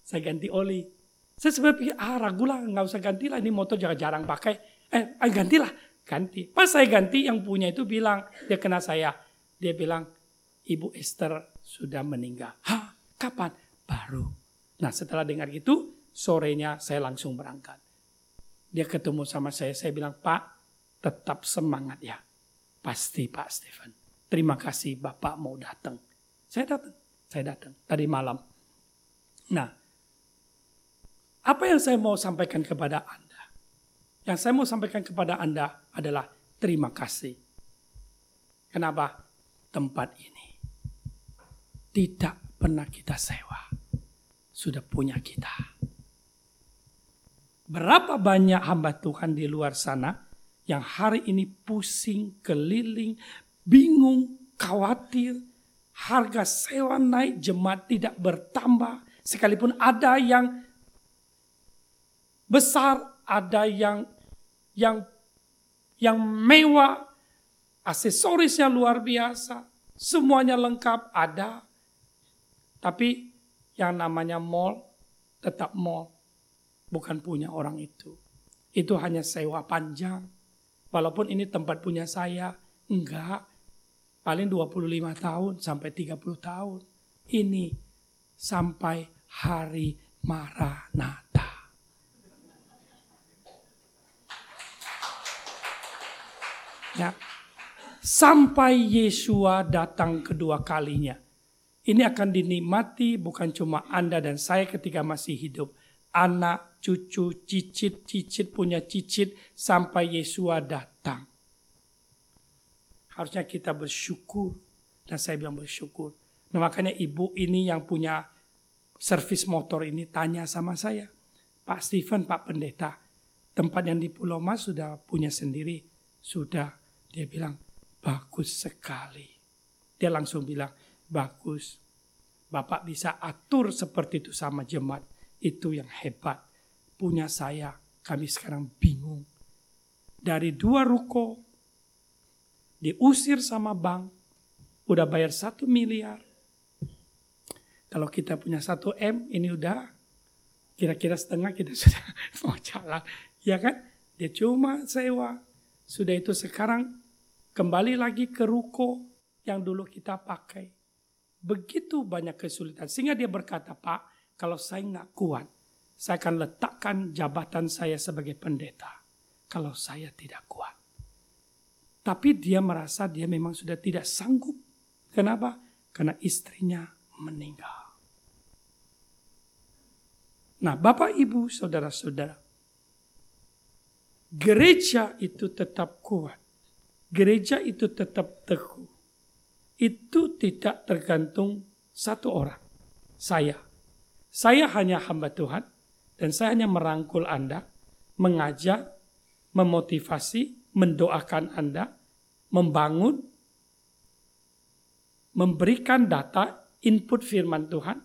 Saya ganti oli. Saya sebenarnya pikir, ah ragu lah, nggak usah ganti lah, ini motor jarang-jarang pakai. Eh, eh gantilah, ganti. Pas saya ganti, yang punya itu bilang, dia kena saya. Dia bilang, Ibu Esther sudah meninggal. Hah, kapan? Baru Nah setelah dengar gitu, sorenya saya langsung berangkat. Dia ketemu sama saya, saya bilang, Pak, tetap semangat ya. Pasti Pak Stephen. Terima kasih Bapak mau datang. Saya datang, saya datang tadi malam. Nah, apa yang saya mau sampaikan kepada Anda? Yang saya mau sampaikan kepada Anda adalah terima kasih. Kenapa? Tempat ini tidak pernah kita sewa sudah punya kita. Berapa banyak hamba Tuhan di luar sana yang hari ini pusing, keliling, bingung, khawatir, harga sewa naik, jemaat tidak bertambah, sekalipun ada yang besar, ada yang yang yang mewah, aksesorisnya luar biasa, semuanya lengkap ada. Tapi yang namanya mall tetap mall. Bukan punya orang itu. Itu hanya sewa panjang. Walaupun ini tempat punya saya, enggak. Paling 25 tahun sampai 30 tahun. Ini sampai hari Maranatha. Ya. Sampai Yesua datang kedua kalinya ini akan dinikmati bukan cuma Anda dan saya ketika masih hidup. Anak, cucu, cicit, cicit punya cicit sampai Yesua datang. Harusnya kita bersyukur. Dan saya bilang bersyukur. Nah makanya ibu ini yang punya servis motor ini tanya sama saya. Pak Steven, Pak Pendeta, tempat yang di Pulau Mas sudah punya sendiri. Sudah. Dia bilang, bagus sekali. Dia langsung bilang, bagus. Bapak bisa atur seperti itu sama jemaat. Itu yang hebat. Punya saya, kami sekarang bingung. Dari dua ruko, diusir sama bank, udah bayar satu miliar. Kalau kita punya satu M, ini udah kira-kira setengah kita sudah mau jalan. Ya kan? Dia cuma sewa. Sudah itu sekarang kembali lagi ke ruko yang dulu kita pakai begitu banyak kesulitan. Sehingga dia berkata, Pak, kalau saya nggak kuat, saya akan letakkan jabatan saya sebagai pendeta. Kalau saya tidak kuat. Tapi dia merasa dia memang sudah tidak sanggup. Kenapa? Karena istrinya meninggal. Nah, Bapak, Ibu, saudara-saudara, gereja itu tetap kuat. Gereja itu tetap teguh. Itu tidak tergantung satu orang, saya. Saya hanya hamba Tuhan dan saya hanya merangkul Anda, mengajak, memotivasi, mendoakan Anda, membangun, memberikan data, input firman Tuhan,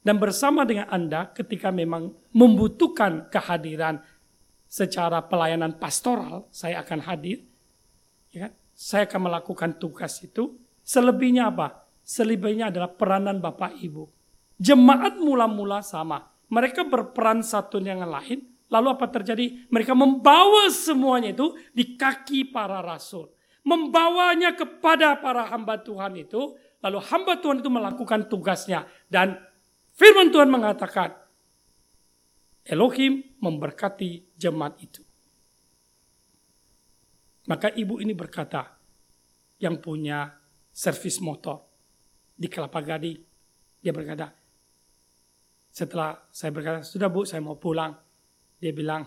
dan bersama dengan Anda ketika memang membutuhkan kehadiran secara pelayanan pastoral, saya akan hadir. Ya, kan? saya akan melakukan tugas itu. Selebihnya apa? Selebihnya adalah peranan Bapak Ibu. Jemaat mula-mula sama. Mereka berperan satu yang lain. Lalu apa terjadi? Mereka membawa semuanya itu di kaki para rasul. Membawanya kepada para hamba Tuhan itu. Lalu hamba Tuhan itu melakukan tugasnya. Dan Firman Tuhan mengatakan, Elohim memberkati jemaat itu. Maka ibu ini berkata, yang punya servis motor di Kelapa Gading, dia berkata, setelah saya berkata, sudah bu, saya mau pulang. Dia bilang,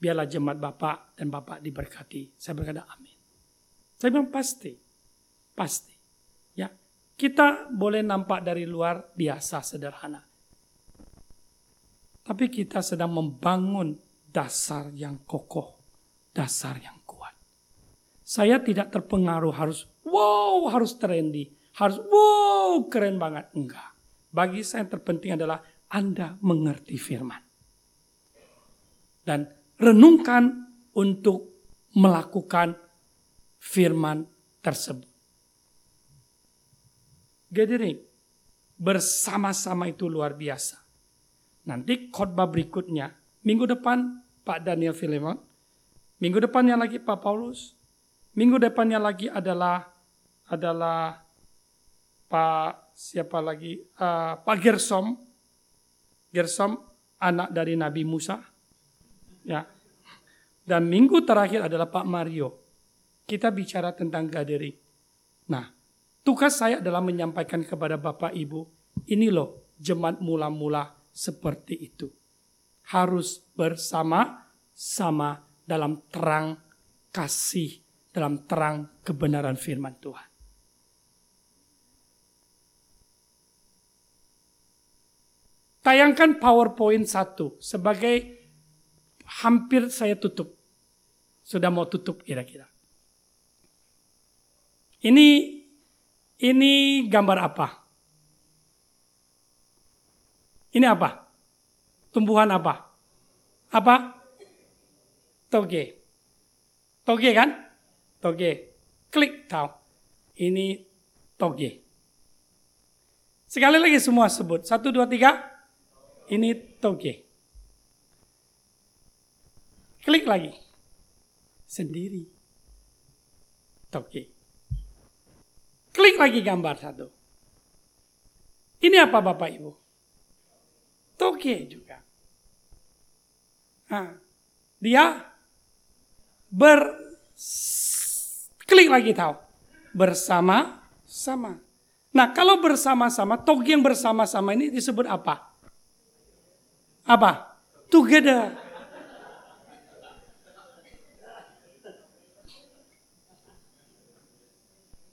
biarlah jemaat Bapak dan Bapak diberkati. Saya berkata, amin. Saya bilang, pasti. Pasti. Kita boleh nampak dari luar biasa sederhana. Tapi kita sedang membangun dasar yang kokoh, dasar yang kuat. Saya tidak terpengaruh harus wow, harus trendy, harus wow, keren banget. Enggak. Bagi saya yang terpenting adalah Anda mengerti firman. Dan renungkan untuk melakukan firman tersebut gathering bersama-sama itu luar biasa. Nanti khotbah berikutnya, minggu depan Pak Daniel Filemon, minggu depannya lagi Pak Paulus, minggu depannya lagi adalah adalah Pak siapa lagi uh, Pak Gersom, Gersom anak dari Nabi Musa, ya. Dan minggu terakhir adalah Pak Mario. Kita bicara tentang gathering. Nah, Tugas saya adalah menyampaikan kepada Bapak Ibu, ini loh jemaat mula-mula seperti itu. Harus bersama-sama dalam terang kasih, dalam terang kebenaran firman Tuhan. Tayangkan PowerPoint satu sebagai hampir saya tutup. Sudah mau tutup kira-kira. Ini ini gambar apa? Ini apa? Tumbuhan apa? Apa? Toge. Toge kan? Toge. Klik tahu. Ini toge. Sekali lagi semua sebut. Satu, dua, tiga. Ini toge. Klik lagi. Sendiri. Toge. Klik lagi gambar satu. Ini apa Bapak Ibu? Toge juga. Nah, dia ber klik lagi tahu bersama sama. Nah, kalau bersama-sama, toge yang bersama-sama ini disebut apa? Apa? Together.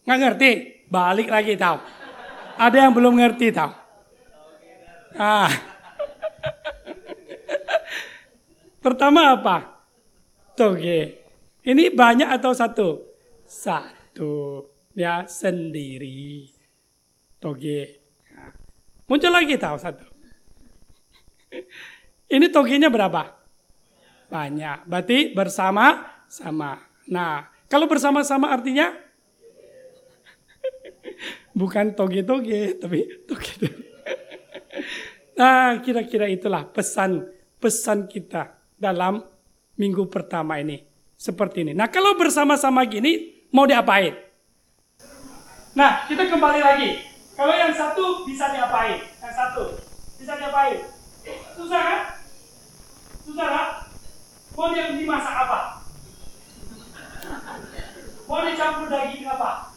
Nggak ngerti? Balik lagi tahu. Ada yang belum ngerti tahu. Ah. Pertama apa? Toge. Ini banyak atau satu? Satu. Ya, sendiri. Toge. Muncul lagi tahu satu. Ini togenya berapa? Banyak. Berarti bersama-sama. Nah, kalau bersama-sama artinya Bukan toge-toge, tapi toge-toge. Nah, kira-kira itulah pesan pesan kita dalam minggu pertama ini. Seperti ini. Nah, kalau bersama-sama gini, mau diapain? Nah, kita kembali lagi. Kalau yang satu bisa diapain? Yang satu. Bisa diapain? Susah kan? Susah kan? Mau dia dimasak apa? Mau dicampur daging apa?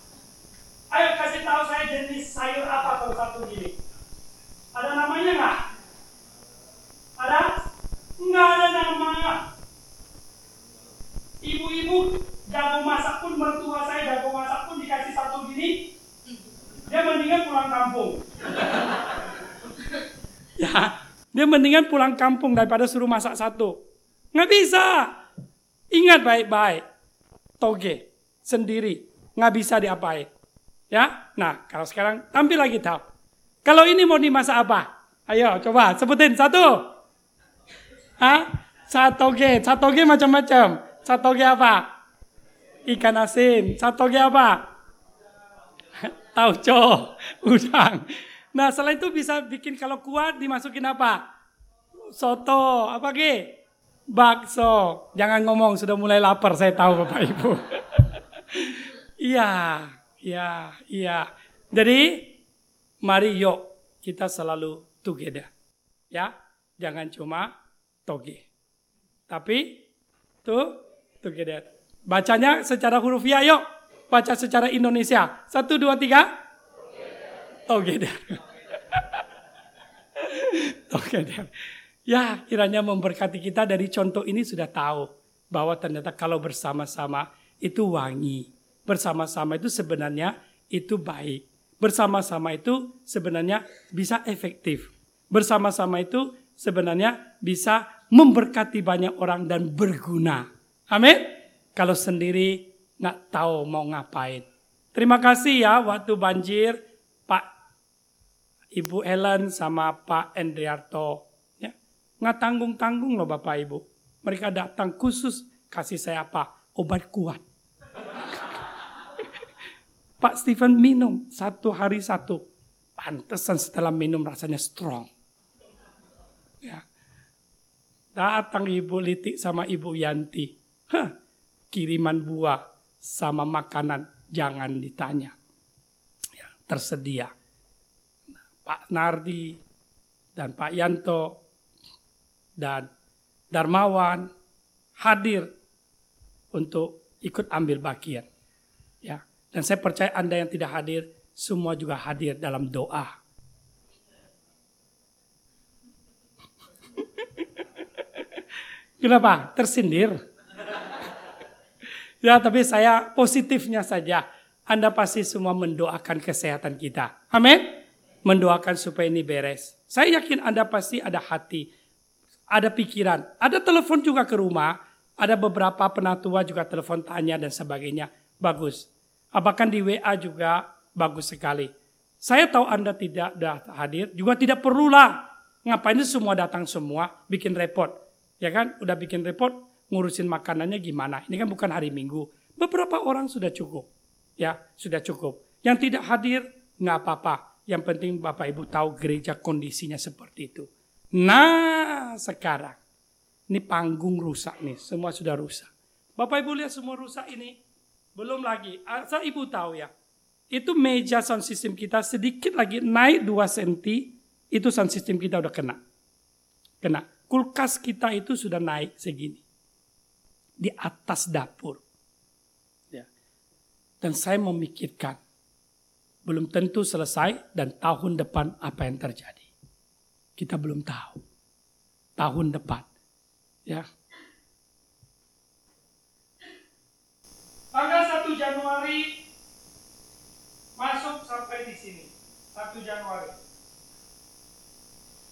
Ayo kasih tahu saya jenis sayur apa kalau satu gini. Ada namanya nggak? Ada? Nggak ada nama. Ibu-ibu jago masak pun mertua saya jago masak pun dikasih satu gini, dia mendingan pulang kampung. ya, dia mendingan pulang kampung daripada suruh masak satu. Nggak bisa. Ingat baik-baik. Toge sendiri nggak bisa diapain. Ya, nah kalau sekarang tampil lagi tahu. Kalau ini mau dimasak apa? Ayo coba sebutin satu. Hah? Satoge, satoge macam-macam. Satoge apa? Ikan asin. Satoge apa? Tauco, udang. Nah, selain itu bisa bikin kalau kuat dimasukin apa? Soto, apa ge? Bakso. Jangan ngomong, sudah mulai lapar saya tahu Bapak Ibu. Iya, iya, iya. Jadi mari yuk kita selalu together. Ya, jangan cuma toge. Tapi tuh together. Bacanya secara hurufiah yuk. Baca secara Indonesia. Satu, dua, tiga. Together. together. Ya, kiranya memberkati kita dari contoh ini sudah tahu bahwa ternyata kalau bersama-sama itu wangi. Bersama-sama itu sebenarnya itu baik. Bersama-sama itu sebenarnya bisa efektif. Bersama-sama itu sebenarnya bisa memberkati banyak orang dan berguna. Amin. Kalau sendiri nggak tahu mau ngapain. Terima kasih ya waktu banjir Pak Ibu Ellen sama Pak Endriarto Nggak tanggung-tanggung loh Bapak Ibu. Mereka datang khusus kasih saya apa? Obat kuat. Pak Stephen minum satu hari satu. Pantesan setelah minum rasanya strong. Ya. Datang Ibu Litik sama Ibu Yanti. Hah, kiriman buah sama makanan jangan ditanya. Ya, tersedia. Pak Nardi dan Pak Yanto dan Darmawan hadir untuk ikut ambil bagian. Ya. Dan saya percaya Anda yang tidak hadir, semua juga hadir dalam doa. Kenapa? Tersindir. ya, tapi saya positifnya saja. Anda pasti semua mendoakan kesehatan kita. Amin. Mendoakan supaya ini beres. Saya yakin Anda pasti ada hati ada pikiran. Ada telepon juga ke rumah, ada beberapa penatua juga telepon tanya dan sebagainya. Bagus. Apakah di WA juga bagus sekali. Saya tahu Anda tidak hadir, juga tidak perlulah. Ngapain semua datang semua, bikin repot. Ya kan, udah bikin repot, ngurusin makanannya gimana. Ini kan bukan hari Minggu. Beberapa orang sudah cukup. Ya, sudah cukup. Yang tidak hadir, nggak apa-apa. Yang penting Bapak Ibu tahu gereja kondisinya seperti itu. Nah, sekarang ini panggung rusak nih, semua sudah rusak. Bapak Ibu lihat semua rusak ini. Belum lagi, asal Ibu tahu ya. Itu meja sound system kita sedikit lagi naik 2 cm, itu sound system kita udah kena. Kena. Kulkas kita itu sudah naik segini. Di atas dapur. Ya. Dan saya memikirkan, belum tentu selesai dan tahun depan apa yang terjadi. Kita belum tahu. Tahun depan. Ya. Tanggal 1 Januari masuk sampai di sini. 1 Januari.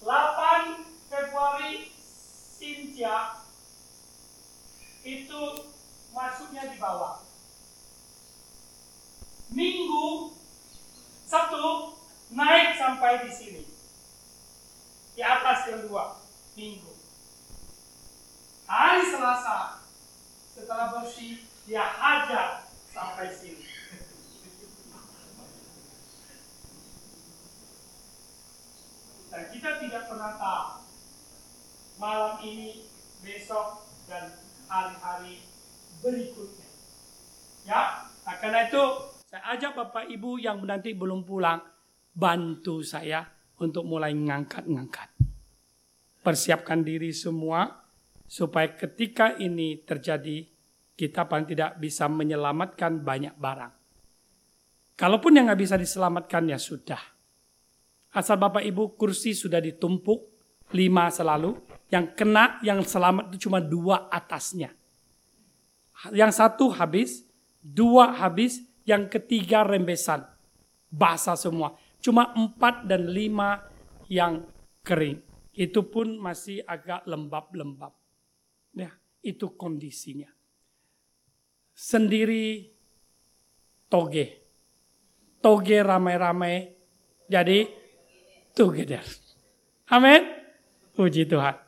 8 Februari Sinja itu masuknya di bawah. Minggu satu naik sampai di sini di atas yang dua minggu. Hari Selasa setelah bersih dia hajar sampai sini. Dan kita tidak pernah tahu malam ini, besok, dan hari-hari berikutnya. Ya, nah karena itu saya ajak Bapak Ibu yang nanti belum pulang, bantu saya untuk mulai ngangkat-ngangkat. Persiapkan diri semua supaya ketika ini terjadi kita paling tidak bisa menyelamatkan banyak barang. Kalaupun yang nggak bisa diselamatkan ya sudah. Asal Bapak Ibu kursi sudah ditumpuk lima selalu, yang kena yang selamat itu cuma dua atasnya. Yang satu habis, dua habis, yang ketiga rembesan. Basah semua. Cuma empat dan lima yang kering. Itu pun masih agak lembab-lembab. Ya, itu kondisinya. Sendiri toge. Toge ramai-ramai. Jadi together. Amin. Puji Tuhan.